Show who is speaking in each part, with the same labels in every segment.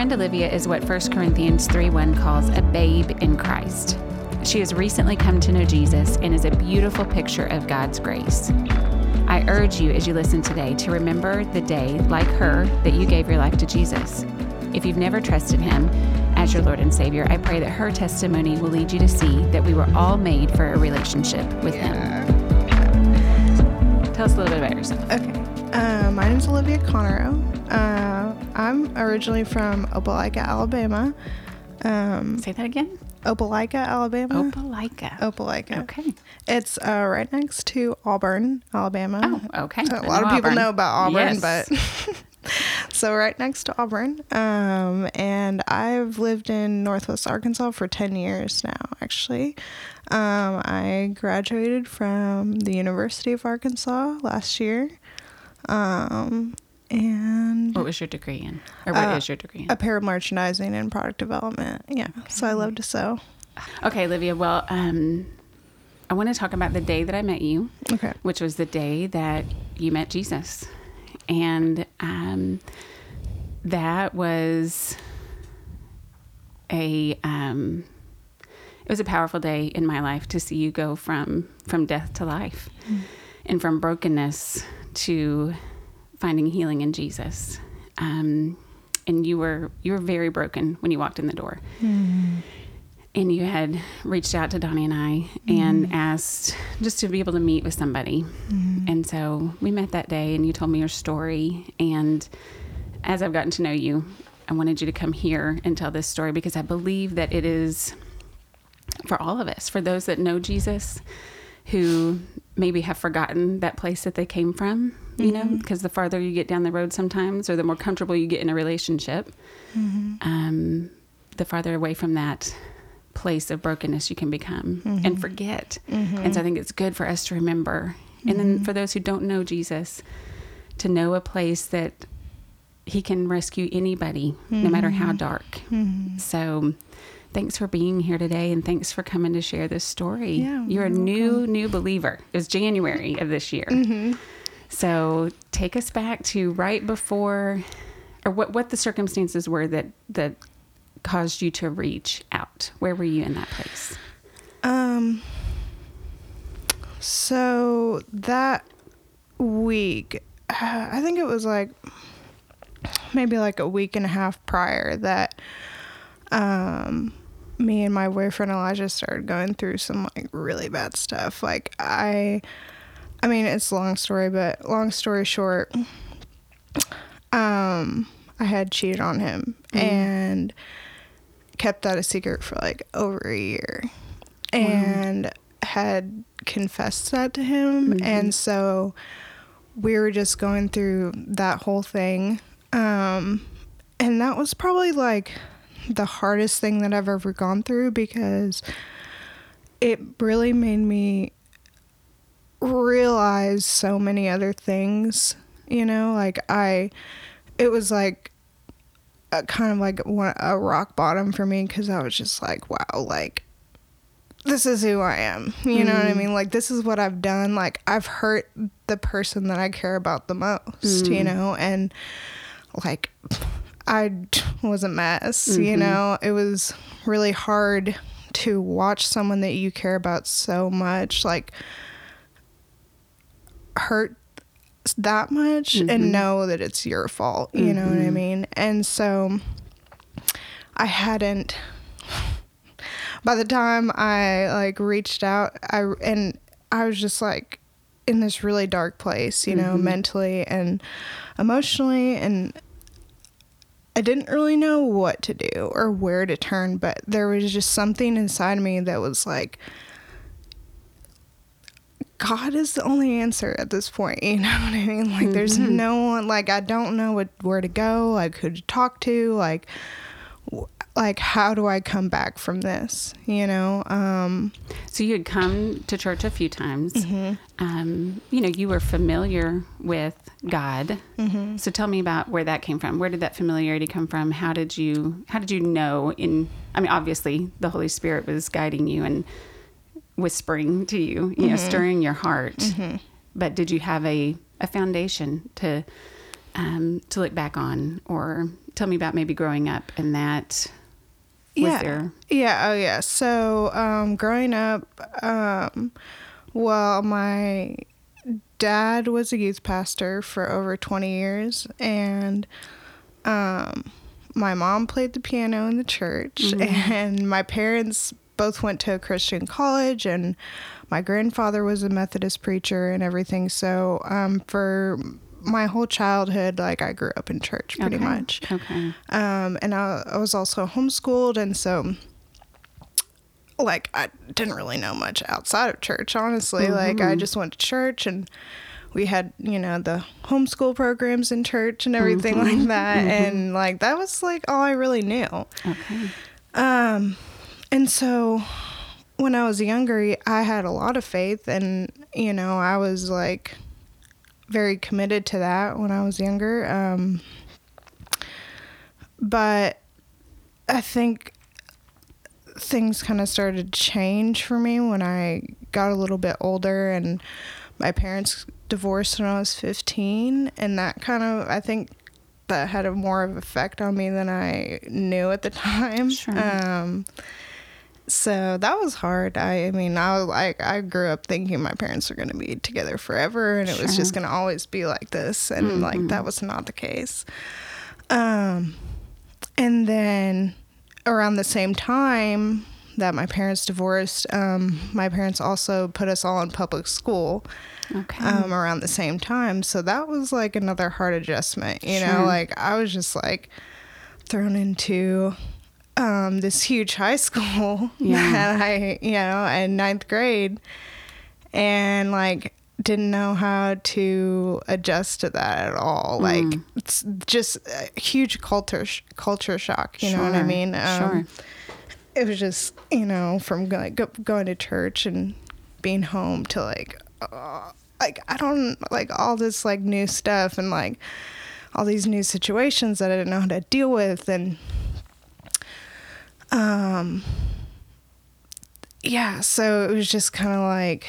Speaker 1: friend Olivia is what 1 Corinthians 3 1 calls a babe in Christ. She has recently come to know Jesus and is a beautiful picture of God's grace. I urge you as you listen today to remember the day, like her, that you gave your life to Jesus. If you've never trusted him as your Lord and Savior, I pray that her testimony will lead you to see that we were all made for a relationship with him. Tell us a little bit about yourself.
Speaker 2: Okay. Uh, my name is Olivia Conero. Uh, I'm originally from Opelika, Alabama. Um,
Speaker 1: Say that again.
Speaker 2: Opelika, Alabama.
Speaker 1: Opelika.
Speaker 2: Opelika.
Speaker 1: Okay.
Speaker 2: It's uh, right next to Auburn, Alabama.
Speaker 1: Oh, okay.
Speaker 2: A
Speaker 1: I
Speaker 2: lot of people
Speaker 1: Auburn.
Speaker 2: know about Auburn,
Speaker 1: Yes.
Speaker 2: but so right next to Auburn. Um, and I've lived in Northwest Arkansas for 10 years now, actually. Um, I graduated from the University of Arkansas last year. Um, and
Speaker 1: What was your degree in? Or what is
Speaker 2: Uh,
Speaker 1: your degree in?
Speaker 2: apparel merchandising and product development. Yeah. So I love to sew.
Speaker 1: Okay, Olivia. Well, um, I want to talk about the day that I met you,
Speaker 2: Okay.
Speaker 1: which was the day that you met Jesus, and um, that was a um, it was a powerful day in my life to see you go from from death to life, and from brokenness to finding healing in Jesus. Um, and you were you were very broken when you walked in the door mm-hmm. and you had reached out to Donnie and I and mm-hmm. asked just to be able to meet with somebody. Mm-hmm. And so we met that day and you told me your story. And as I've gotten to know you, I wanted you to come here and tell this story because I believe that it is for all of us, for those that know Jesus who maybe have forgotten that place that they came from, you know, mm-hmm. because the farther you get down the road sometimes or the more comfortable you get in a relationship, mm-hmm. um, the farther away from that place of brokenness you can become and mm-hmm. forget. And so I think it's good for us to remember. And then for those who don't know Jesus, to know a place that he can rescue anybody, no matter how dark. So thanks for being here today and thanks for coming to share this story.
Speaker 2: Yeah,
Speaker 1: You're a
Speaker 2: you're
Speaker 1: new, new believer. It was January of this year. So take us back to right before, or what, what the circumstances were that, that caused you to reach out. Where were you in that place?
Speaker 2: Um. So that week, uh, I think it was like maybe like a week and a half prior that um me and my boyfriend Elijah started going through some like really bad stuff. Like I I mean, it's a long story, but long story short, um I had cheated on him and kept that a secret for like over a year and had confessed that to him. And so we were just going through that whole thing. Um and that was probably like the hardest thing that I've ever gone through because it really made me realize so many other things you know like I it was like a, kind of like one, a rock bottom for me because I was just like, wow, like this is who I am. You know what I mm-hmm. mean? Like this is what I've done. Like I've hurt the person that I care about the most. You mm. know, and like I was a mess. You mm-hmm. know, it was really hard to watch someone that you care about so much like hurt that much and mm-hmm. know that it's your fault. You know what I mm-hmm. mean? And so I hadn't by the time I like reached out, I and I was just like in this really dark place, you know, mentally and emotionally and I didn't really know what to do or where to turn, but there was just something inside me that was like God is the only answer at this point. You know what I mean? Like, there's mm-hmm. no one. Like, I don't know what where to go. Like, who to talk to. Like, like how do I come back from this? You know? Um,
Speaker 1: So you had come to church a few times.
Speaker 2: Mm-hmm.
Speaker 1: Um, you know, you were familiar with God.
Speaker 2: Mm-hmm.
Speaker 1: So tell me about where that came from. Where did that familiarity come from? How did you How did you know? In I mean, obviously, the Holy Spirit was guiding you and whispering to you, you know,
Speaker 2: Mm-hmm.
Speaker 1: stirring your heart. But did you have a a foundation to um, to look back on, or tell me about maybe growing up and that. Was
Speaker 2: yeah.
Speaker 1: there?
Speaker 2: Yeah. Oh, yeah. So, um, growing up, um, well, my dad was a youth pastor for over 20 years, and um, my mom played the piano in the church,
Speaker 1: Mm-hmm.
Speaker 2: and my parents both went to a Christian college, and my grandfather was a Methodist preacher and everything. So, um, for my whole childhood, like I grew up in church pretty
Speaker 1: Okay.
Speaker 2: much.
Speaker 1: Okay.
Speaker 2: Um, and I, I was also homeschooled, and so like I didn't really know much outside of church, honestly. Like I just went to church and we had, you know, the homeschool programs in church and everything like that. And like that was like all I really knew.
Speaker 1: Okay.
Speaker 2: Um, and so when I was younger, I had a lot of faith, and you know, I was like very committed to that when I was younger. Um, but I think things kind of started to change for me when I got a little bit older, and my parents divorced when I was 15, and that kind of, I think. That had a more of effect on me than I knew at the time.
Speaker 1: Sure.
Speaker 2: Um, so that was hard. I, I mean, I was like, I grew up thinking my parents were going to be together forever, and it was just going to always be like this, and like that was not the case. Um, and then around the same time that my parents divorced, um, my parents also put us all in public school
Speaker 1: Okay.
Speaker 2: um, around the same time. So that was like another hard adjustment, you
Speaker 1: Sure.
Speaker 2: know, like I was just like thrown into um, this huge high school
Speaker 1: Yeah.
Speaker 2: that I, you know, in ninth grade and like didn't know how to adjust to that at all. Like
Speaker 1: Mm.
Speaker 2: it's just a huge culture, sh- culture shock, you know what I mean? Um,
Speaker 1: sure.
Speaker 2: it was just you know from like go, going to church and being home to like uh, like I don't like all this like new stuff and like all these new situations that I didn't know how to deal with and um yeah so it was just kind of like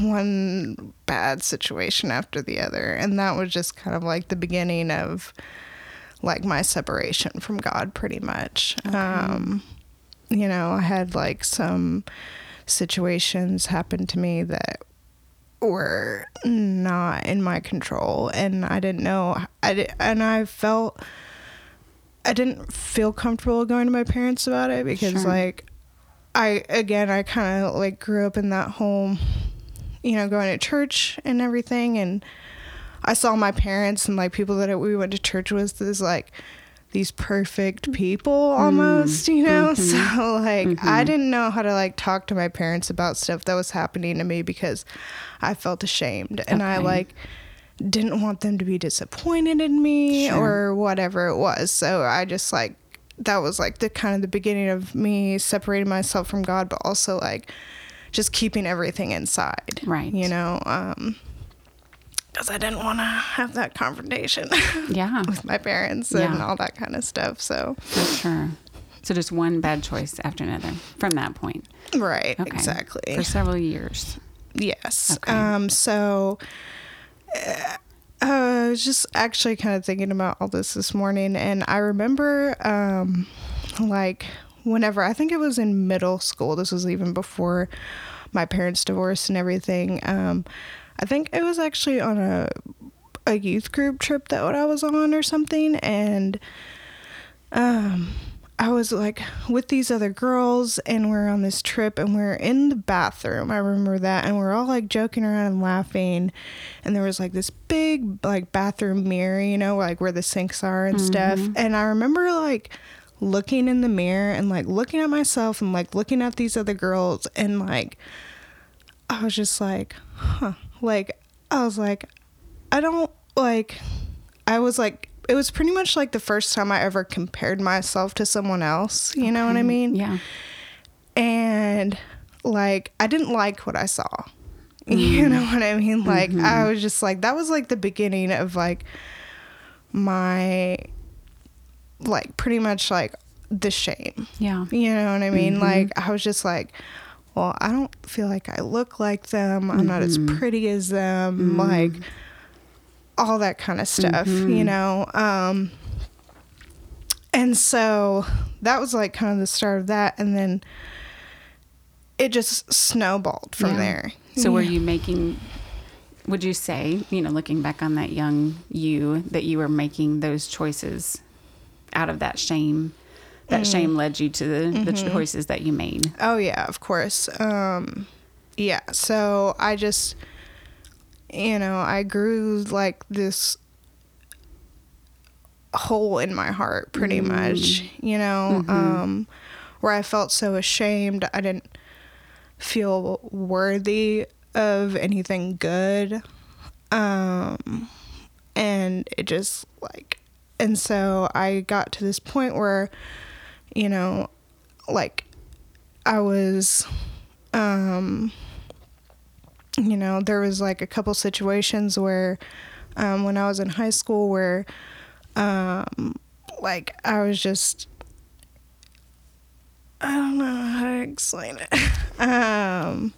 Speaker 2: one bad situation after the other and that was just kind of like the beginning of like my separation from God pretty much. Um you know, I had like some situations happen to me that were not in my control and I didn't know I di- and I felt I didn't feel comfortable going to my parents about it because
Speaker 1: Sure.
Speaker 2: like I again I kind of like grew up in that home you know going to church and everything and I saw my parents and like people that we went to church with as like these perfect mm. people mm. almost, you know? So mm-hmm. like I mm-hmm. didn't know how to like talk to my parents about stuff that was happening to me because I felt ashamed and I like didn't want them to be disappointed in me
Speaker 1: Sure.
Speaker 2: or whatever it was. So I just like that was like the kind of the beginning of me separating myself from God but also like just keeping everything inside.
Speaker 1: Right.
Speaker 2: You know, um because I didn't want to have that confrontation
Speaker 1: Yeah.
Speaker 2: with my parents and
Speaker 1: Yeah.
Speaker 2: all that kind of stuff. So,
Speaker 1: For sure. So just one bad choice after another from that point.
Speaker 2: right,
Speaker 1: Okay.
Speaker 2: exactly.
Speaker 1: For several years.
Speaker 2: Yes.
Speaker 1: Okay.
Speaker 2: Um, so, uh, I was just actually kind of thinking about all this this morning, and I remember, um, like, whenever I think it was in middle school, this was even before my parents' divorce and everything. Um, I think it was actually on a a youth group trip that I was on or something, and um, I was like with these other girls, and we're on this trip, and we're in the bathroom. I remember that, and we're all like joking around and laughing, and there was like this big like bathroom mirror, you know, like where the sinks are and stuff. Mm-hmm. And I remember like looking in the mirror and like looking at myself and like looking at these other girls, and like I was just like, huh, like I was like, I don't like. I was like, it was pretty much like the first time I ever compared myself to someone else. You know what I mean?
Speaker 1: Yeah.
Speaker 2: And like, I didn't like what I saw. You mm-hmm. know what I mean? Like, I mm-hmm. was just like, that was like the beginning of like my, like, pretty much like the shame.
Speaker 1: Yeah.
Speaker 2: You know what I mean? Mm-hmm. Like, I was just like, well, I don't feel like I look like them. I'm not as pretty as them. Like, all that kind of stuff, you know. Um, and so that was like kind of the start of that, and then it just snowballed from
Speaker 1: Yeah.
Speaker 2: there.
Speaker 1: So were you making would you say, you know, looking back on that young you that you were making those choices out of that shame? That
Speaker 2: Mm.
Speaker 1: shame led you to the, the
Speaker 2: Mm-hmm.
Speaker 1: choices that you made.
Speaker 2: Oh yeah, of course. Um yeah, so I just you know, I grew like this hole in my heart pretty much, you know, um where I felt so ashamed. I didn't feel worthy of anything good. Um and it just like and so I got to this point where you know, like I was um you know, there was like a couple situations where um when I was in high school where um like I was just I don't know how to explain it. um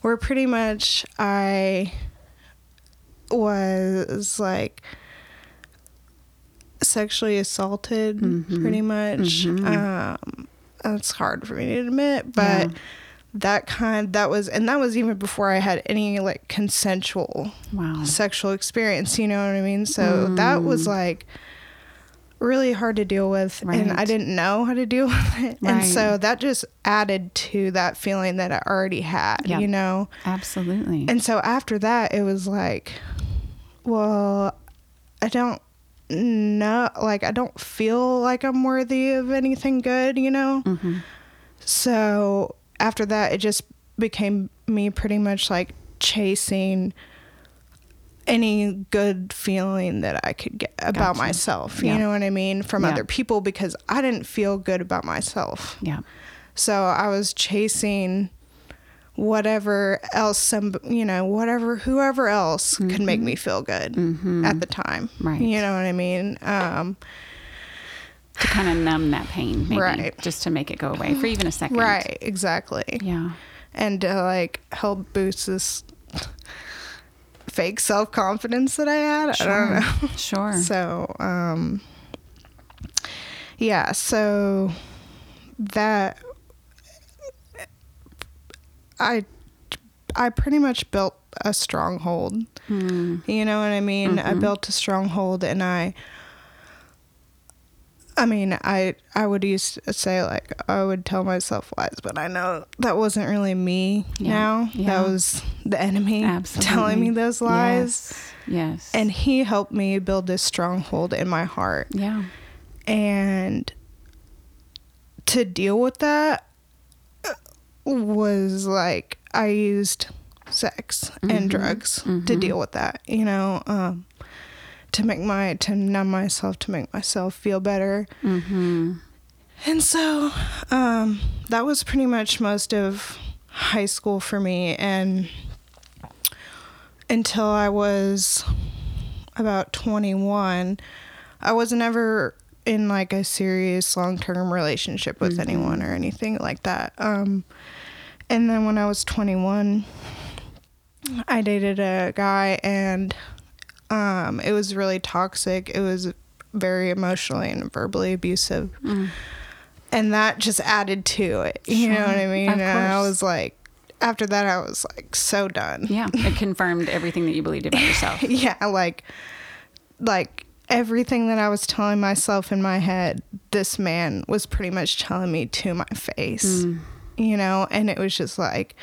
Speaker 2: where pretty much I was like sexually assaulted pretty much. Um that's hard for me to admit, but
Speaker 1: Yeah.
Speaker 2: That kind that was and that was even before I had any like consensual
Speaker 1: Wow.
Speaker 2: sexual experience, you know what I mean? So that was like really hard to deal with and I didn't know how to deal with it. And so that just added to that feeling that I already had,
Speaker 1: Yep.
Speaker 2: you know?
Speaker 1: Absolutely.
Speaker 2: And so after that it was like well, I don't know like I don't feel like I'm worthy of anything good, you know?
Speaker 1: hmm
Speaker 2: So after that, it just became me pretty much like chasing any good feeling that I could get about
Speaker 1: Gotcha.
Speaker 2: myself.
Speaker 1: Yeah.
Speaker 2: You know what I mean? From
Speaker 1: Yeah.
Speaker 2: other people because I didn't feel good about myself.
Speaker 1: Yeah.
Speaker 2: So I was chasing whatever else some you know whatever whoever else could make me feel good at the time
Speaker 1: Mm-hmm. Right.
Speaker 2: you know what i mean um
Speaker 1: To kind of numb that pain, maybe.
Speaker 2: Right.
Speaker 1: Just to make it go away for even a second.
Speaker 2: right exactly
Speaker 1: Yeah.
Speaker 2: and to like help boost this fake self confidence that I had. I don't know.
Speaker 1: Sure.
Speaker 2: So, um, yeah, so that I I pretty much built a stronghold.
Speaker 1: Hmm.
Speaker 2: You know what I mean? I built a stronghold and I I mean, I I would used to say like I would tell myself lies, but I know that wasn't really me
Speaker 1: Yeah,
Speaker 2: now.
Speaker 1: yeah.
Speaker 2: That was the enemy
Speaker 1: Absolutely.
Speaker 2: telling me those lies.
Speaker 1: Yes. Yes.
Speaker 2: And he helped me build this stronghold in my heart.
Speaker 1: yeah.
Speaker 2: And to deal with that uh, was like I used sex and mm-hmm. drugs to mm-hmm. deal with that, you know, um, to make my to numb myself, to make myself feel better.
Speaker 1: Mm-hmm.
Speaker 2: And so um, that was pretty much most of high school for me. And until I was about 21, I was never in like a serious long term relationship with anyone or anything like that. Um, and then when I was 21, I dated a guy and um, it was really toxic. It was very emotionally and verbally abusive. And that just added to it. You know what I mean? And I was like, after that, I was like so done.
Speaker 1: Yeah. It confirmed everything that you believed about yourself.
Speaker 2: yeah, like, like everything that I was telling myself in my head, this man was pretty much telling me to my face,
Speaker 1: Mm.
Speaker 2: you know, and it was just like,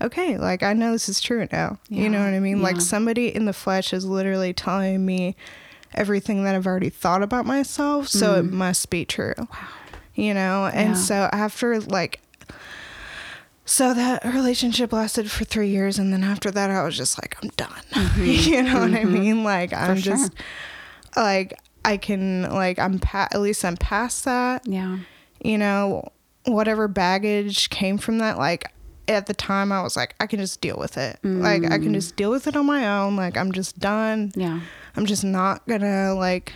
Speaker 2: okay, like I know this is true now. You know what I mean? Like somebody in the flesh is literally telling me everything that I've already thought about myself, so it must be true. Wow. You know, and
Speaker 1: Mm. Yeah.
Speaker 2: so after like so that relationship lasted for three years, and then after that, I was just like, I'm done. you know what I mean? Like, I'm
Speaker 1: Mm-hmm. sure.
Speaker 2: just like, I can like, I'm pa- at least I'm past that.
Speaker 1: Yeah.
Speaker 2: You know, whatever baggage came from that, like at the time, I was like, I can just deal with it. Like, I can just deal with it on my own. Like, I'm just done.
Speaker 1: Yeah.
Speaker 2: I'm just not gonna like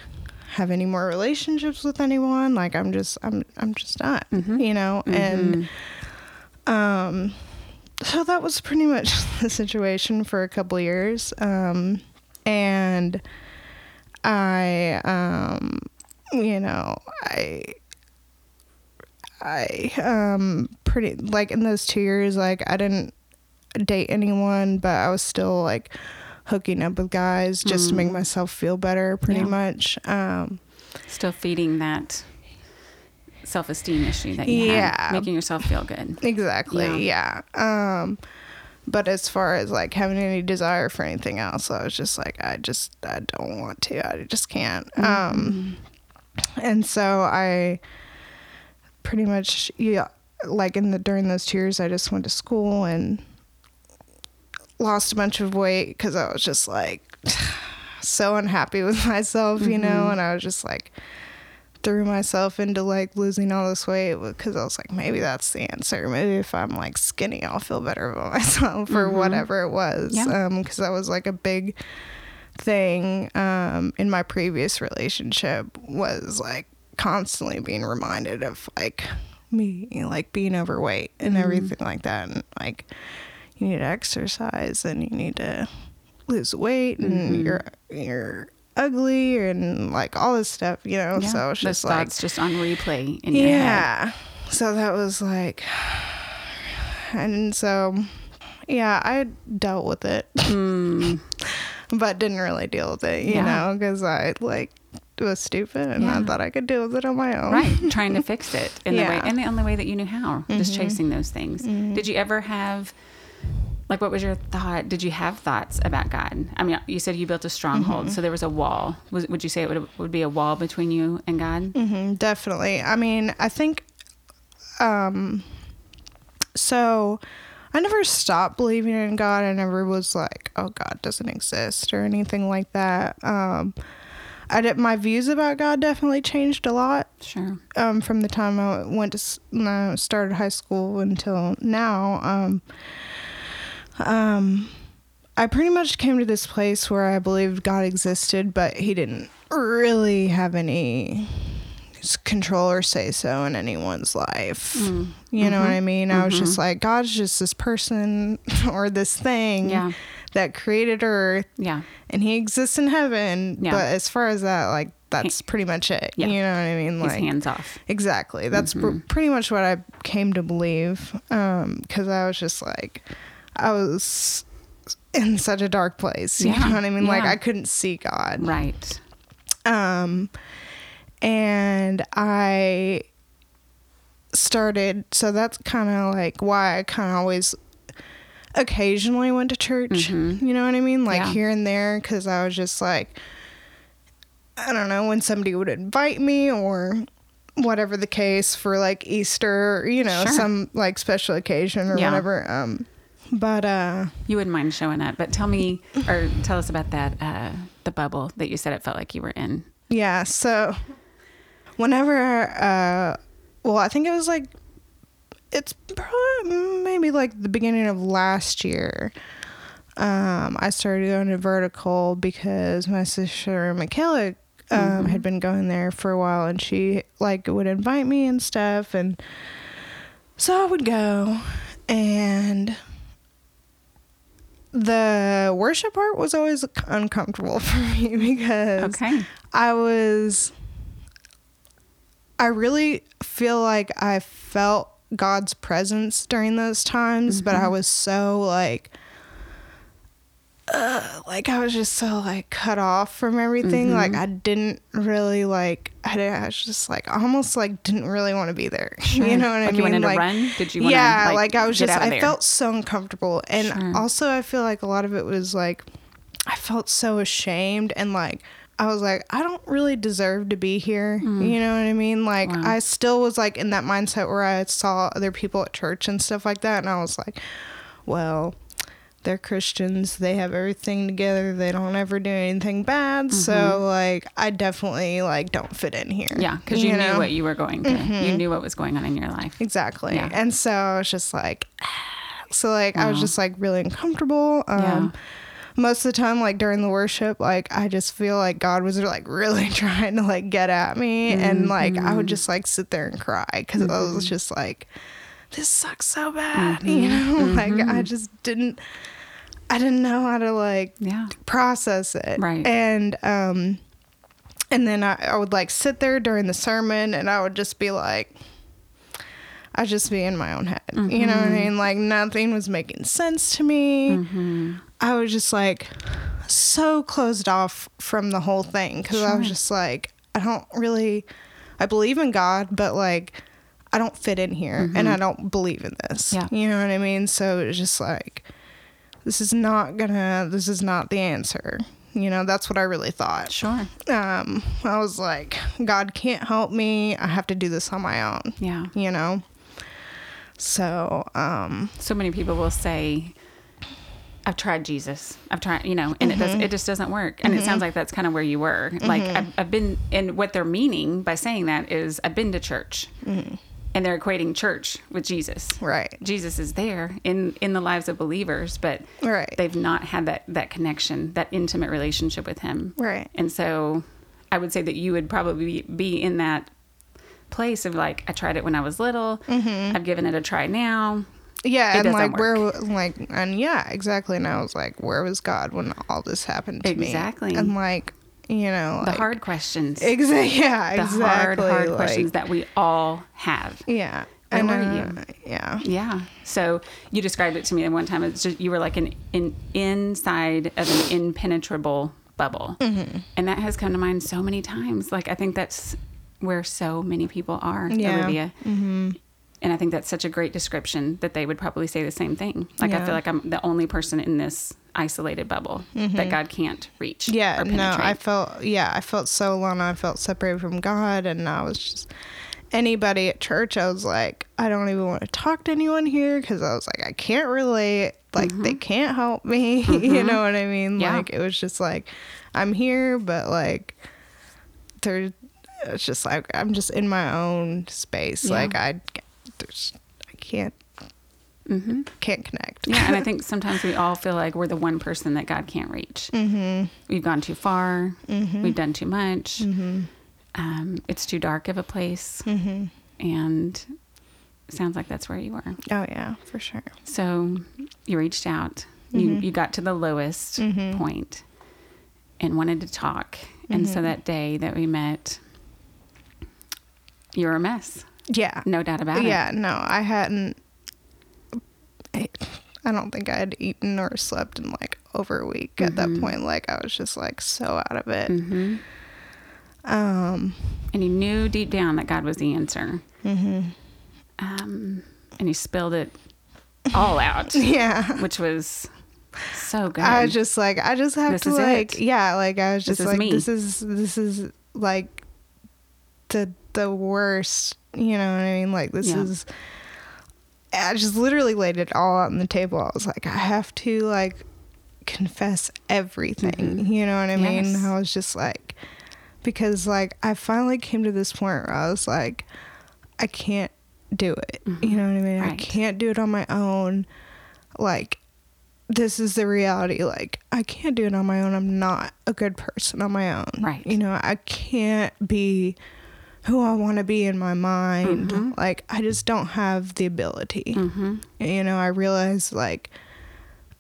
Speaker 2: have any more relationships with anyone. Like I'm just I'm I'm just done. You know? And um so that was pretty much the situation for a couple years. Um and I, um, you know, I, I, um, pretty like in those two years, like I didn't date anyone, but I was still like hooking up with guys just to make myself feel better, pretty
Speaker 1: Yeah.
Speaker 2: much. Um,
Speaker 1: Still feeding that self esteem issue that you
Speaker 2: Yeah.
Speaker 1: had, making yourself feel good.
Speaker 2: Exactly. Yeah. Um but as far as like having any desire for anything else, I was just like I just I don't want to. I just can't. Um and so I pretty much yeah like in the during those two years I just went to school and lost a bunch of weight cuz I was just like so unhappy with myself, you know, and I was just like threw myself into like losing all this weight because I was like, maybe that's the answer. Maybe if I'm like skinny, I'll feel better about myself or whatever it was.
Speaker 1: Yeah.
Speaker 2: Um, because that was like a big thing um in my previous relationship was like constantly being reminded of like me like being overweight and mm-hmm. everything like that and like you need to exercise and you need to lose weight and mm-hmm. you're you're ugly and like all this stuff you know
Speaker 1: Yeah.
Speaker 2: so it's
Speaker 1: Those
Speaker 2: just like
Speaker 1: thoughts just on replay in your head.
Speaker 2: yeah so that was like and so yeah i dealt with it mm. but didn't really deal with it you
Speaker 1: Yeah.
Speaker 2: know because i like was stupid and i thought i could deal with it on my own
Speaker 1: Right. Trying to fix it in the way
Speaker 2: Yeah. Mm-hmm.
Speaker 1: in the only way that you knew how. Just chasing those things. Did you ever have like what was your thought? Did you have thoughts about God? I mean, you said you built a stronghold,
Speaker 2: Mm-hmm.
Speaker 1: so there was a wall. Was, would you say it would, would be a wall between you and God?
Speaker 2: Mhm, definitely. I mean, I think um so I never stopped believing in God. I never was like, "Oh, God doesn't exist" or anything like that. Um I did, my views about God definitely changed a lot
Speaker 1: Sure.
Speaker 2: um, from the time I went to when I started high school until now. Um, um, I pretty much came to this place where I believed God existed, but He didn't really have any control or say so in anyone's life. You know what I mean? I was just like, God's just this person or this thing
Speaker 1: Yeah.
Speaker 2: That created Earth
Speaker 1: Yeah.
Speaker 2: and he exists in heaven.
Speaker 1: Yeah.
Speaker 2: But as far as that, like that's pretty much it.
Speaker 1: Yeah.
Speaker 2: You know what I mean?
Speaker 1: He's
Speaker 2: Like
Speaker 1: hands off.
Speaker 2: exactly. That's pr- pretty much what I came to believe. Um, because I was just like, I was in such a dark place. You
Speaker 1: Yeah.
Speaker 2: know what I mean? Like I couldn't see God.
Speaker 1: Right.
Speaker 2: Um, and I started. So that's kind of like why I kind of always occasionally went to church. You know what I mean? Like
Speaker 1: Yeah.
Speaker 2: here and there, because I was just like, I don't know, when somebody would invite me or whatever the case for like Easter, or, you know,
Speaker 1: Sure.
Speaker 2: some like special occasion or
Speaker 1: Yeah.
Speaker 2: whatever. Um, but uh,
Speaker 1: You wouldn't mind showing up, but tell me or tell us about that uh, the bubble that you said it felt like you were in.
Speaker 2: Yeah, so whenever uh well, I think it was like it's probably maybe like the beginning of last year. Um I started going to vertical because my sister Michaela um had been going there for a while and she like would invite me and stuff and so I would go and the worship part was always uncomfortable for me because
Speaker 1: Okay.
Speaker 2: I was I really feel like I felt God's presence during those times, but I was so like uh, like I was just so like cut off from everything. Like I didn't really like I, did, I was just like almost like didn't really want to be there. You know what I
Speaker 1: Like
Speaker 2: mean?
Speaker 1: you wanted to
Speaker 2: like
Speaker 1: run? Did you
Speaker 2: yeah,
Speaker 1: like,
Speaker 2: like, I was just I
Speaker 1: there?
Speaker 2: felt so uncomfortable, and
Speaker 1: Sure.
Speaker 2: also I feel like a lot of it was like I felt so ashamed and like I was like I don't really deserve to be here. You know what I mean? Like
Speaker 1: Mm. Wow.
Speaker 2: I still was like in that mindset where I saw other people at church and stuff like that, and I was like, well. They're Christians. They have everything together. They don't ever do anything bad. So like, I definitely like don't fit in here.
Speaker 1: Mm-hmm. Yeah, because you, knew
Speaker 2: know? Mm-hmm.
Speaker 1: what you were going through. You knew what was going on in your life.
Speaker 2: Exactly.
Speaker 1: Yeah.
Speaker 2: And so I was just like, so like I was just like really uncomfortable. Um,
Speaker 1: Yeah.
Speaker 2: Most of the time, like during the worship, like I just feel like God was like really trying to like get at me, and like I
Speaker 1: Mm-hmm.
Speaker 2: would just like sit there and cry because I was just like, this sucks so bad,
Speaker 1: Mm-hmm.
Speaker 2: you know. Like I just didn't. I didn't know how to like
Speaker 1: Yeah.
Speaker 2: process it.
Speaker 1: Right.
Speaker 2: And um and then I, I would like sit there during the sermon and I would just be like I'd just be in my own head. You know what I
Speaker 1: Mm-hmm.
Speaker 2: mean? Like nothing was making sense to me. I was just like so closed off from the whole thing because I was just like, I don't really, I believe in God, but like, I don't fit in here and I don't believe in this.
Speaker 1: Mm-hmm. Yeah.
Speaker 2: You know what I mean? So it was just like, this is not gonna, this is not the answer. You know, that's what I really thought.
Speaker 1: Sure.
Speaker 2: Um, I was like, God can't help me. I have to do this on my own.
Speaker 1: Yeah.
Speaker 2: You know? So, um,
Speaker 1: So many people will say, I've tried Jesus. I've tried, you know, and it does. Mm-hmm. It just doesn't work. And it mm-hmm. sounds like that's kind of where you were. Mm-hmm. Like I've, I've been, and what they're meaning by saying that is I've been to church, and they're equating church with Jesus.
Speaker 2: right.
Speaker 1: Jesus is there in in the lives of believers, but
Speaker 2: Right.
Speaker 1: they've not had that that connection, that intimate relationship with Him.
Speaker 2: Right.
Speaker 1: And so, I would say that you would probably be in that place of like, I tried it when I was little. I've given it a try now.
Speaker 2: Yeah,
Speaker 1: It
Speaker 2: and like where, like, and yeah, exactly. And I was like, where was God when all this happened to me?
Speaker 1: Exactly.
Speaker 2: And like, you know,
Speaker 1: The
Speaker 2: like,
Speaker 1: hard questions.
Speaker 2: exactly, yeah,
Speaker 1: the hard,
Speaker 2: exactly.
Speaker 1: hard
Speaker 2: like,
Speaker 1: questions that we all have.
Speaker 2: yeah.
Speaker 1: Where were
Speaker 2: uh, yeah,
Speaker 1: Yeah. So you described it to me at one time. It's just you were like an, an inside of an impenetrable bubble,
Speaker 2: Mm-hmm.
Speaker 1: and that has come to mind so many times. Like I think that's where so many people are,
Speaker 2: Yeah.
Speaker 1: Olivia. Mm-hmm. And I think that's such a great description that they would probably say the same thing. Like I feel like I'm the only person in this isolated bubble that God can't reach.
Speaker 2: Mm-hmm. yeah.
Speaker 1: or
Speaker 2: No, I felt, yeah, I felt so alone. I felt separated from God, and I was just anybody at church. I was like, I don't even want to talk to anyone here because I was like, I can't relate. Like they can't help me. you know what I mean?
Speaker 1: Mm-hmm. Yeah.
Speaker 2: Like it was just like, I'm here, but like there it's just like I'm just in my own space.
Speaker 1: Yeah.
Speaker 2: Like I there's I can't
Speaker 1: Mhm.
Speaker 2: can't connect.
Speaker 1: Yeah, and I think sometimes we all feel like we're the one person that God can't reach. Mm-hmm. We've gone too far.
Speaker 2: Mm-hmm.
Speaker 1: We've done too much. Um, it's too dark of a place,
Speaker 2: Mm-hmm.
Speaker 1: and sounds like that's where you were.
Speaker 2: Oh yeah, for sure.
Speaker 1: So you reached out. You
Speaker 2: Mm-hmm.
Speaker 1: you got to the lowest point and wanted to talk. And
Speaker 2: Mm-hmm.
Speaker 1: so that day that we met, you were a mess.
Speaker 2: Yeah.
Speaker 1: No doubt about it.
Speaker 2: Yeah, no, I hadn't. I, I don't think I had eaten or slept in like over a week at that point. Like I was just like so out of it.
Speaker 1: hmm
Speaker 2: Um,
Speaker 1: And you knew deep down that God was the answer.
Speaker 2: Mm-hmm.
Speaker 1: Um, and you spilled it all out,
Speaker 2: yeah.
Speaker 1: which was so good.
Speaker 2: I was just like, I just have
Speaker 1: This
Speaker 2: to like,
Speaker 1: it.
Speaker 2: yeah, like I was
Speaker 1: This
Speaker 2: just
Speaker 1: is
Speaker 2: like, this is this is like the the worst. You know what I mean? Like this
Speaker 1: Yeah.
Speaker 2: is. I just literally laid it all out on the table. I was like, I have to like confess everything. You know what I mean?
Speaker 1: Mm-hmm. Yes.
Speaker 2: I was just like, because like I finally came to this point where I was like, I can't do it. You know what I mean? I
Speaker 1: Mm-hmm.
Speaker 2: Can't do it on my own. Like, this is the reality. Like, I can't do it on my own. I'm not a good person on my own.
Speaker 1: Right.
Speaker 2: You know, I can't be who I want to be in my mind.
Speaker 1: Mm-hmm.
Speaker 2: Like, I just don't have the ability.
Speaker 1: hmm
Speaker 2: You know, I realized, like,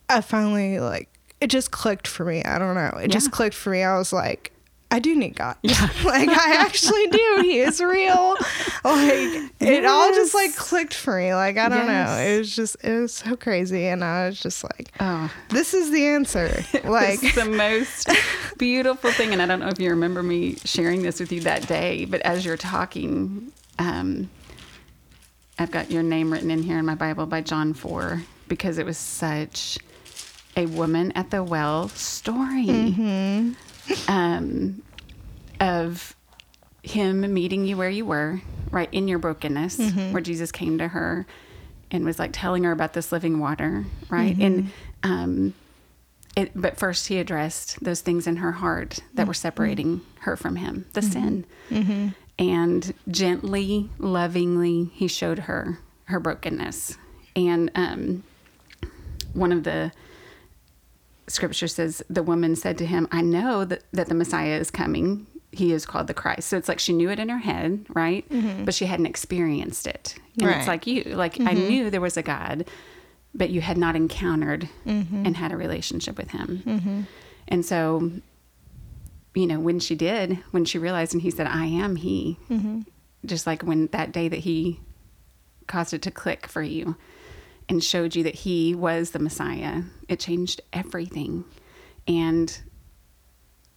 Speaker 2: I finally, like, it just clicked for me. I don't know. It just clicked for me. I was like, I do need God. Yeah. like I actually do. He is real. Like it all just like clicked for me. Like I don't know. It was just it was so crazy and I was just like
Speaker 1: Oh,
Speaker 2: this is the answer. Like
Speaker 1: the most beautiful thing. And I don't know if you remember me sharing this with you that day, but as you're talking, um, I've got your name written in here in my Bible by John 4 because it was such a woman at the well story um, of him meeting you where you were, right in your brokenness, where Jesus came to her and was like telling her about this living water, right? And um, it, but first he addressed those things in her heart that were separating her from him, the sin, and gently, lovingly, he showed her her brokenness. And um, one of the scripture says the woman said to him, I know that, that the Messiah is coming. He is called the Christ. So it's like she knew it in her head, right? But she hadn't experienced it. And
Speaker 2: Right.
Speaker 1: it's like you, like I knew there was a God, but you had not encountered
Speaker 2: Mm-hmm.
Speaker 1: and had a relationship with him. And so, you know, when she did, when she realized and he said, I am he,
Speaker 2: Mm-hmm.
Speaker 1: just like when that day that he caused it to click for you and showed you that he was the Messiah, it changed everything. And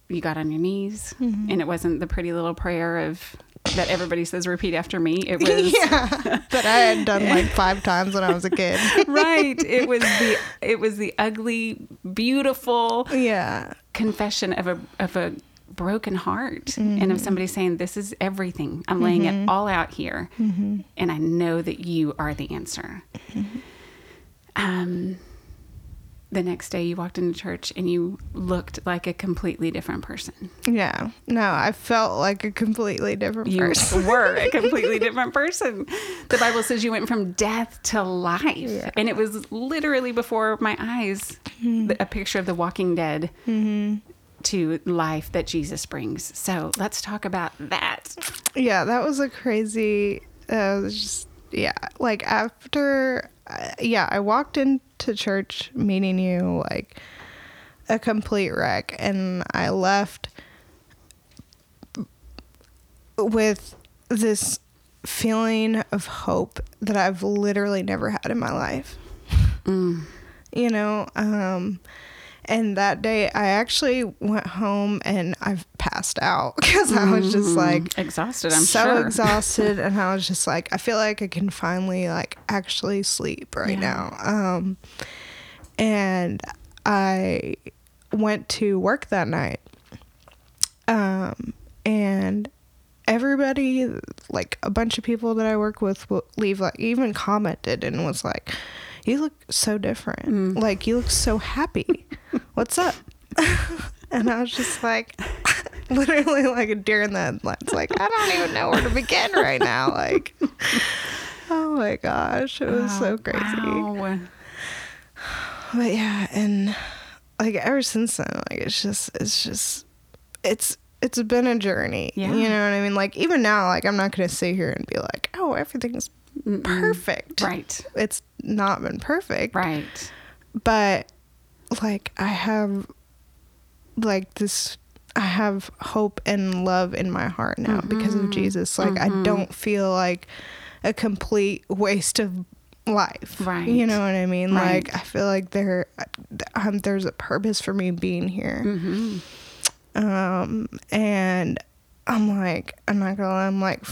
Speaker 1: you got on your knees,
Speaker 2: Mm-hmm.
Speaker 1: and it wasn't the pretty little prayer of that everybody says repeat after me. It was
Speaker 2: yeah, that I had done like five times when I was a kid.
Speaker 1: right. It was the it was the ugly, beautiful
Speaker 2: yeah,
Speaker 1: confession of a of a broken heart and of mm-hmm. somebody saying, "This is everything. I'm laying it mm-hmm. all out here, mm-hmm. and I know that you are the answer." Um, the next day, you walked into church and you looked like a completely different person.
Speaker 2: yeah. No, I felt like a completely different
Speaker 1: You
Speaker 2: person.
Speaker 1: You were a completely different person. The Bible says you went from death to life. And it was literally before my eyes the- a picture of the walking dead to life that Jesus brings. So let's talk about that.
Speaker 2: Yeah, that was a crazy. Uh, just yeah, like after, uh, yeah, I walked into church meeting you like a complete wreck, and I left with this feeling of hope that I've literally never had in my life. You know, um, and that day I actually went home and I passed out because I was just like
Speaker 1: Exhausted, I'm
Speaker 2: so
Speaker 1: sure.
Speaker 2: exhausted and I was just like I feel like I can finally like actually sleep right
Speaker 1: Yeah.
Speaker 2: now. Um and I went to work that night. Um and everybody like a bunch of people that I work with will leave like even commented and was like you look so different.
Speaker 1: Mm.
Speaker 2: Like you look so happy. What's up? and I was just like literally like a deer in the headlights. Like I don't even know where to begin right now. Like oh my gosh, it was so crazy.
Speaker 1: Wow.
Speaker 2: But yeah, and like ever since then, like it's just it's just it's it's been a journey.
Speaker 1: Yeah.
Speaker 2: You know what I mean? Like even now, like I'm not gonna sit here and be like, oh, everything's perfect.
Speaker 1: Right.
Speaker 2: It's not been perfect.
Speaker 1: Right.
Speaker 2: But like I have like this I have hope and love in my heart now because
Speaker 1: Mm-hmm.
Speaker 2: of Jesus. Like I don't feel like a complete waste of life.
Speaker 1: Right.
Speaker 2: You know what I mean?
Speaker 1: Right.
Speaker 2: Like I feel like there um, there's a purpose for me being here.
Speaker 1: Mm-hmm.
Speaker 2: Um and I'm like I'm not gonna lie, I'm like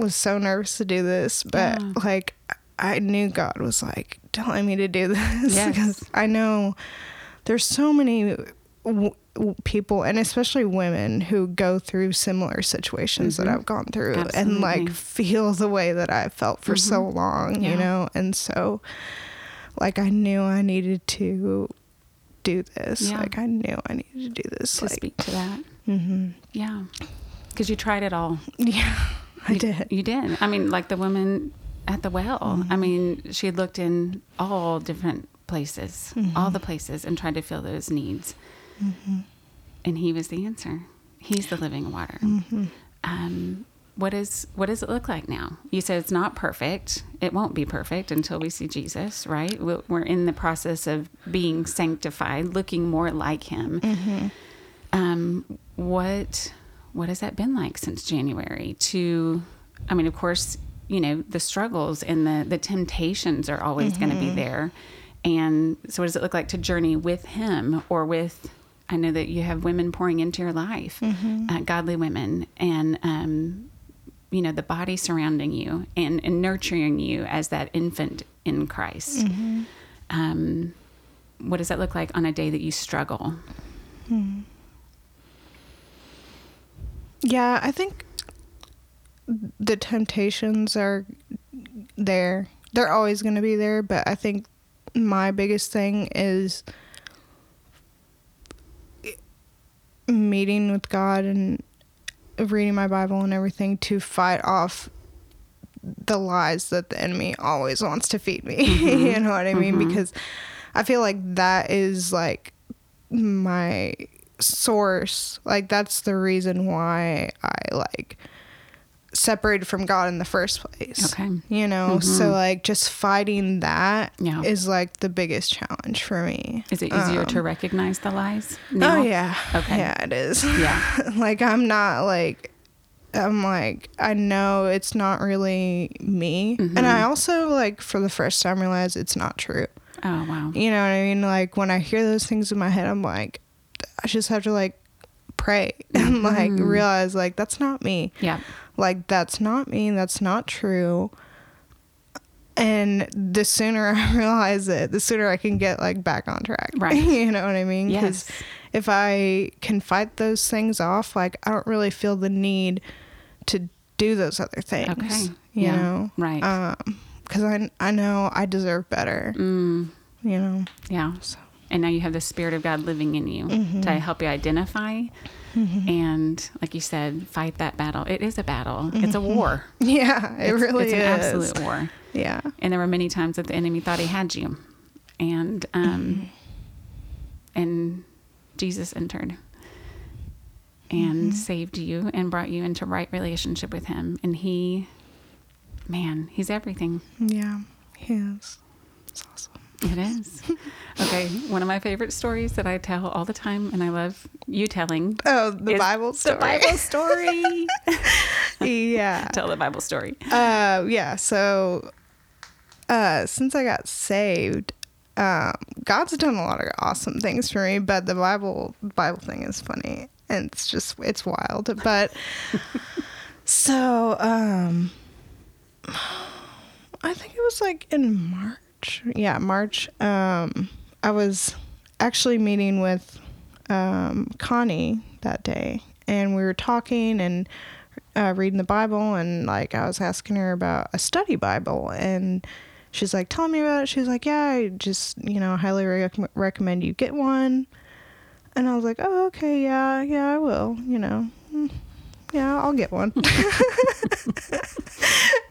Speaker 2: was so nervous to do this, but
Speaker 1: Yeah.
Speaker 2: like I knew God was like telling me to do this
Speaker 1: Yes.
Speaker 2: because I know there's so many w- people and especially women who go through similar situations that
Speaker 1: Mhm.
Speaker 2: I've gone through and like
Speaker 1: Mm-hmm.
Speaker 2: feel the way that I felt for so long,
Speaker 1: Yeah.
Speaker 2: you know? And so like I knew I needed to do this.
Speaker 1: Yeah.
Speaker 2: Like I knew I needed to do this.
Speaker 1: To
Speaker 2: like
Speaker 1: speak to that.
Speaker 2: hmm
Speaker 1: Yeah. Because you tried it all.
Speaker 2: Yeah, I
Speaker 1: You-
Speaker 2: did.
Speaker 1: You did. I mean, like the woman at the well.
Speaker 2: Mm-hmm.
Speaker 1: I mean, she looked in all different places,
Speaker 2: Mm-hmm.
Speaker 1: all the places, and tried to fill those needs. And he was the answer. He's the living water.
Speaker 2: Mm-hmm.
Speaker 1: Um, what is what does it look like now? You said it's not perfect. It won't be perfect until we see Jesus, right? We- We're in the process of being sanctified, looking more like Him.
Speaker 2: Mm-hmm.
Speaker 1: Um, what what has that been like since January? To, I mean, of course, you know the struggles and the the temptations are always going to be there. And so, what does it look like to journey with Him or with? I know that you have women pouring into your life, uh, godly women, and um, you know the body surrounding you and, and nurturing you as that infant in Christ. Um, what does that look like on a day that you struggle?
Speaker 2: Yeah, I think the temptations are there. They're always going to be there, but I think my biggest thing is meeting with God and reading my Bible and everything to fight off the lies that the enemy always wants to feed me. Mm-hmm. you know what I mean? Mm-hmm. Because I feel like that is like my source. Like that's the reason why I like separated from God in the first place.
Speaker 1: Okay.
Speaker 2: You know, so like just fighting that is
Speaker 1: Yeah.
Speaker 2: like the biggest challenge for me.
Speaker 1: Is it easier
Speaker 2: Um,
Speaker 1: to recognize the lies? now?
Speaker 2: Oh yeah.
Speaker 1: Okay.
Speaker 2: Yeah, it is.
Speaker 1: Yeah.
Speaker 2: like I'm not like I'm like I know it's not really me.
Speaker 1: Mm-hmm.
Speaker 2: And I also like for the first time realized it's not true.
Speaker 1: Oh wow.
Speaker 2: You know what I mean? Like when I hear those things in my head, I'm like I just have to like pray and like
Speaker 1: Mm-hmm.
Speaker 2: realize like that's not me.
Speaker 1: Yeah.
Speaker 2: Like that's not me. That's not true. And the sooner I realize it, the sooner I can get like back on track.
Speaker 1: Right.
Speaker 2: you know what I mean?
Speaker 1: Yes.
Speaker 2: if I can fight those things off, like I don't really feel the need to do those other things.
Speaker 1: Okay.
Speaker 2: You
Speaker 1: Yeah.
Speaker 2: know?
Speaker 1: Right.
Speaker 2: Um, because I I know I deserve better.
Speaker 1: Mm,
Speaker 2: You know.
Speaker 1: yeah.
Speaker 2: So
Speaker 1: And now you have the Spirit of God living in you
Speaker 2: Mm-hmm.
Speaker 1: to help you identify and, like you said, fight that battle. It is a battle. It's a war.
Speaker 2: yeah, it
Speaker 1: It's-
Speaker 2: really
Speaker 1: it's
Speaker 2: is.
Speaker 1: an absolute war.
Speaker 2: Yeah.
Speaker 1: And there were many times that the enemy thought he had you, and um, and Jesus entered and saved you and brought you into right relationship with Him. And He, man, He's everything.
Speaker 2: Yeah. He is. It's awesome.
Speaker 1: It is. okay, one of my favorite stories that I tell all the time, and I love you telling.
Speaker 2: Oh, the Bible story.
Speaker 1: The Bible story.
Speaker 2: yeah.
Speaker 1: tell the Bible story.
Speaker 2: Uh, yeah. So, uh, since I got saved, um, God's done a lot of awesome things for me, but the Bible Bible thing is funny and it's just it's wild. But so, um, I think it was like in March. Yeah, March. Um, I was actually meeting with um, Connie that day, and we were talking and uh, reading the Bible, and like I was asking her about a study Bible, and she's like telling me about it. She's like, "Yeah, I just you know highly rec- recommend you get one." And I was like, "Oh, okay, yeah, yeah, I will. You know, Mm, yeah, I'll get one."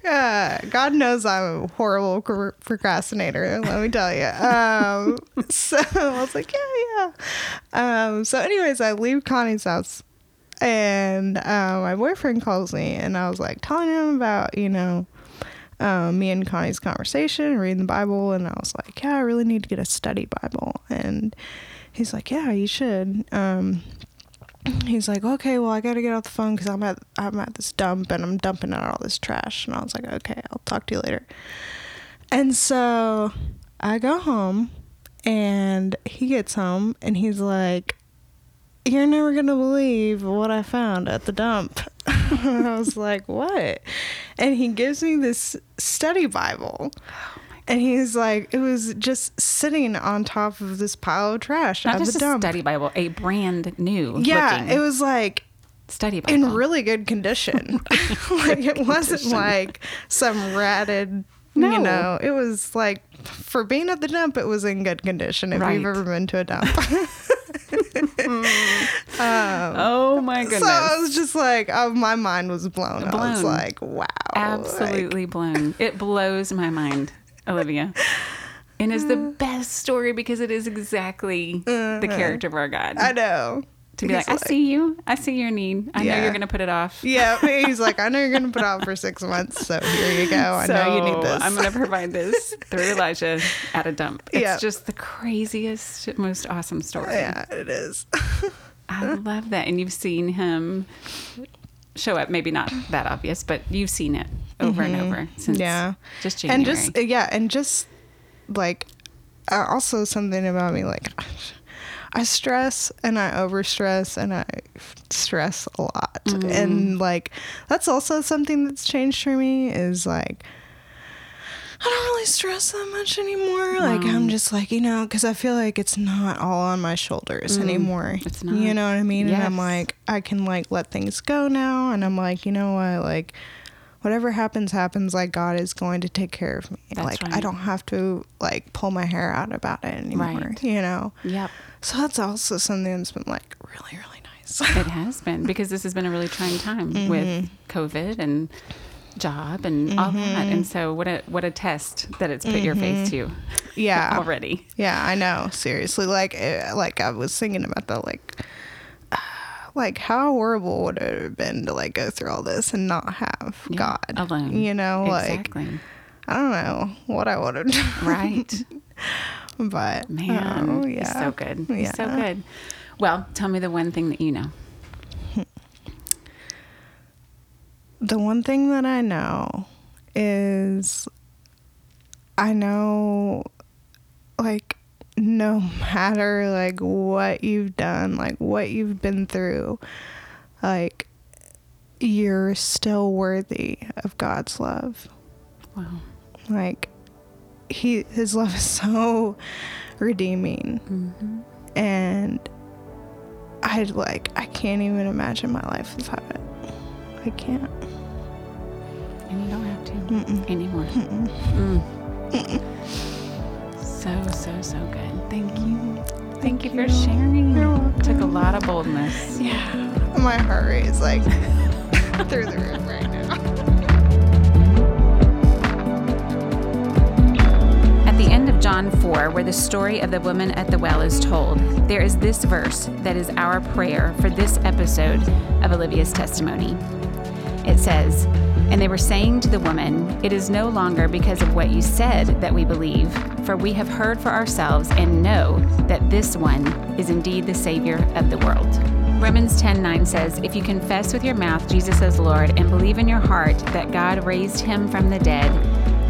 Speaker 2: uh, God knows I'm a horrible cr- procrastinator. Let me tell you. Um, so I was like, "Yeah, yeah." Um, so, anyways, I leave Connie's house and uh, my boyfriend calls me and i was like telling him about you know um, me and connie's conversation reading the bible and i was like yeah i really need to get a study bible and he's like yeah you should um, he's like okay well i gotta get off the phone because i'm at i'm at this dump and i'm dumping out all this trash and i was like okay i'll talk to you later and so i go home and he gets home and he's like you're never gonna believe what I found at the dump. I was like, what? And he gives me this study Bible. And he's like, it was just sitting on top of this pile of trash
Speaker 1: Not
Speaker 2: at
Speaker 1: just
Speaker 2: the
Speaker 1: a
Speaker 2: dump.
Speaker 1: study Bible, a brand new
Speaker 2: yeah, it was like
Speaker 1: study Bible.
Speaker 2: in really good condition. like it wasn't
Speaker 1: condition.
Speaker 2: like some ratted.
Speaker 1: No.
Speaker 2: You know, it was like for being at the dump, it was in good condition. If
Speaker 1: Right.
Speaker 2: you've ever been to a dump, um,
Speaker 1: oh my goodness.
Speaker 2: So I was just like, oh, my mind was blown. I was
Speaker 1: Blown.
Speaker 2: like, wow.
Speaker 1: Absolutely blown. It blows my mind, Olivia. And is the uh. best story because it is exactly the uh-huh. character of our God.
Speaker 2: I know.
Speaker 1: to be
Speaker 2: He's
Speaker 1: like, I see you. I see your need. I know you're going to put it off.
Speaker 2: Yeah, he's like, I know you're going to put it off for six months, so here you go. I know you need this.
Speaker 1: I'm going to provide this through Elijah at a dump. It's
Speaker 2: Yeah.
Speaker 1: just the craziest, most awesome story.
Speaker 2: yeah, it is.
Speaker 1: I love that. And you've seen him show up, maybe not that obvious, but you've seen it over and over since
Speaker 2: Mm-hmm. Yeah.
Speaker 1: just January.
Speaker 2: and just yeah, and just like uh, also something about me like I stress and I overstress and I stress a lot.
Speaker 1: Mm-hmm.
Speaker 2: And like that's also something that's changed for me is like I don't really stress that much anymore. Like I'm just like, you know, cuz I feel like it's not all on my shoulders anymore.
Speaker 1: Mm, it's not.
Speaker 2: You know what I mean? And I'm like I can like let things go now and I'm like, you know what? Like whatever happens happens like god is going to take care of me
Speaker 1: That's
Speaker 2: like i don't have to like pull my hair out about it anymore
Speaker 1: Right.
Speaker 2: you know
Speaker 1: Yep.
Speaker 2: so that's also something that's been like really really nice
Speaker 1: It has been because this has been a really trying time
Speaker 2: Mm-hmm.
Speaker 1: with COVID and job and all that.
Speaker 2: Mm-hmm.
Speaker 1: And so what a what a test that it's put your face to
Speaker 2: yeah
Speaker 1: already.
Speaker 2: yeah i know seriously like eh, like i was thinking about that like like how horrible would it have been to like go through all this and not have
Speaker 1: Yeah,
Speaker 2: God
Speaker 1: alone.
Speaker 2: You know, like
Speaker 1: exactly.
Speaker 2: I don't know what I would have done.
Speaker 1: Right.
Speaker 2: But
Speaker 1: Man,
Speaker 2: oh,
Speaker 1: he's so good. He's so good. Well, tell me the one thing that you know.
Speaker 2: The one thing that I know is I know like no matter like what you've done, like what you've been through, like you're still worthy of God's love.
Speaker 1: Wow.
Speaker 2: Like he his love is so redeeming
Speaker 1: hmm
Speaker 2: and I like I can't even imagine my life without it. I can't.
Speaker 1: And you don't have to
Speaker 2: Mm-mm.
Speaker 1: anymore. Mm. So, so, so good. Thank you. Thank you for sharing.
Speaker 2: You're welcome.
Speaker 1: Took a lot of boldness.
Speaker 2: Yeah. My heart rate is like through the roof right now.
Speaker 1: At the end of John 4, where the story of the woman at the well is told, there is this verse that is our prayer for this episode of Olivia's testimony. It says, And they were saying to the woman, It is no longer because of what you said that we believe, for we have heard for ourselves and know that this one is indeed the Savior of the world. Romans 10:9 says, If you confess with your mouth Jesus as Lord and believe in your heart that God raised him from the dead,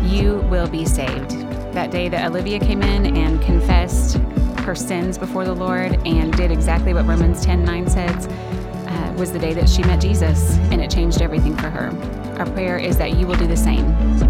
Speaker 1: you will be saved. That day that Olivia came in and confessed her sins before the Lord and did exactly what Romans 10:9 says, uh, was the day that she met Jesus, and it changed everything for her. Our prayer is that you will do the same.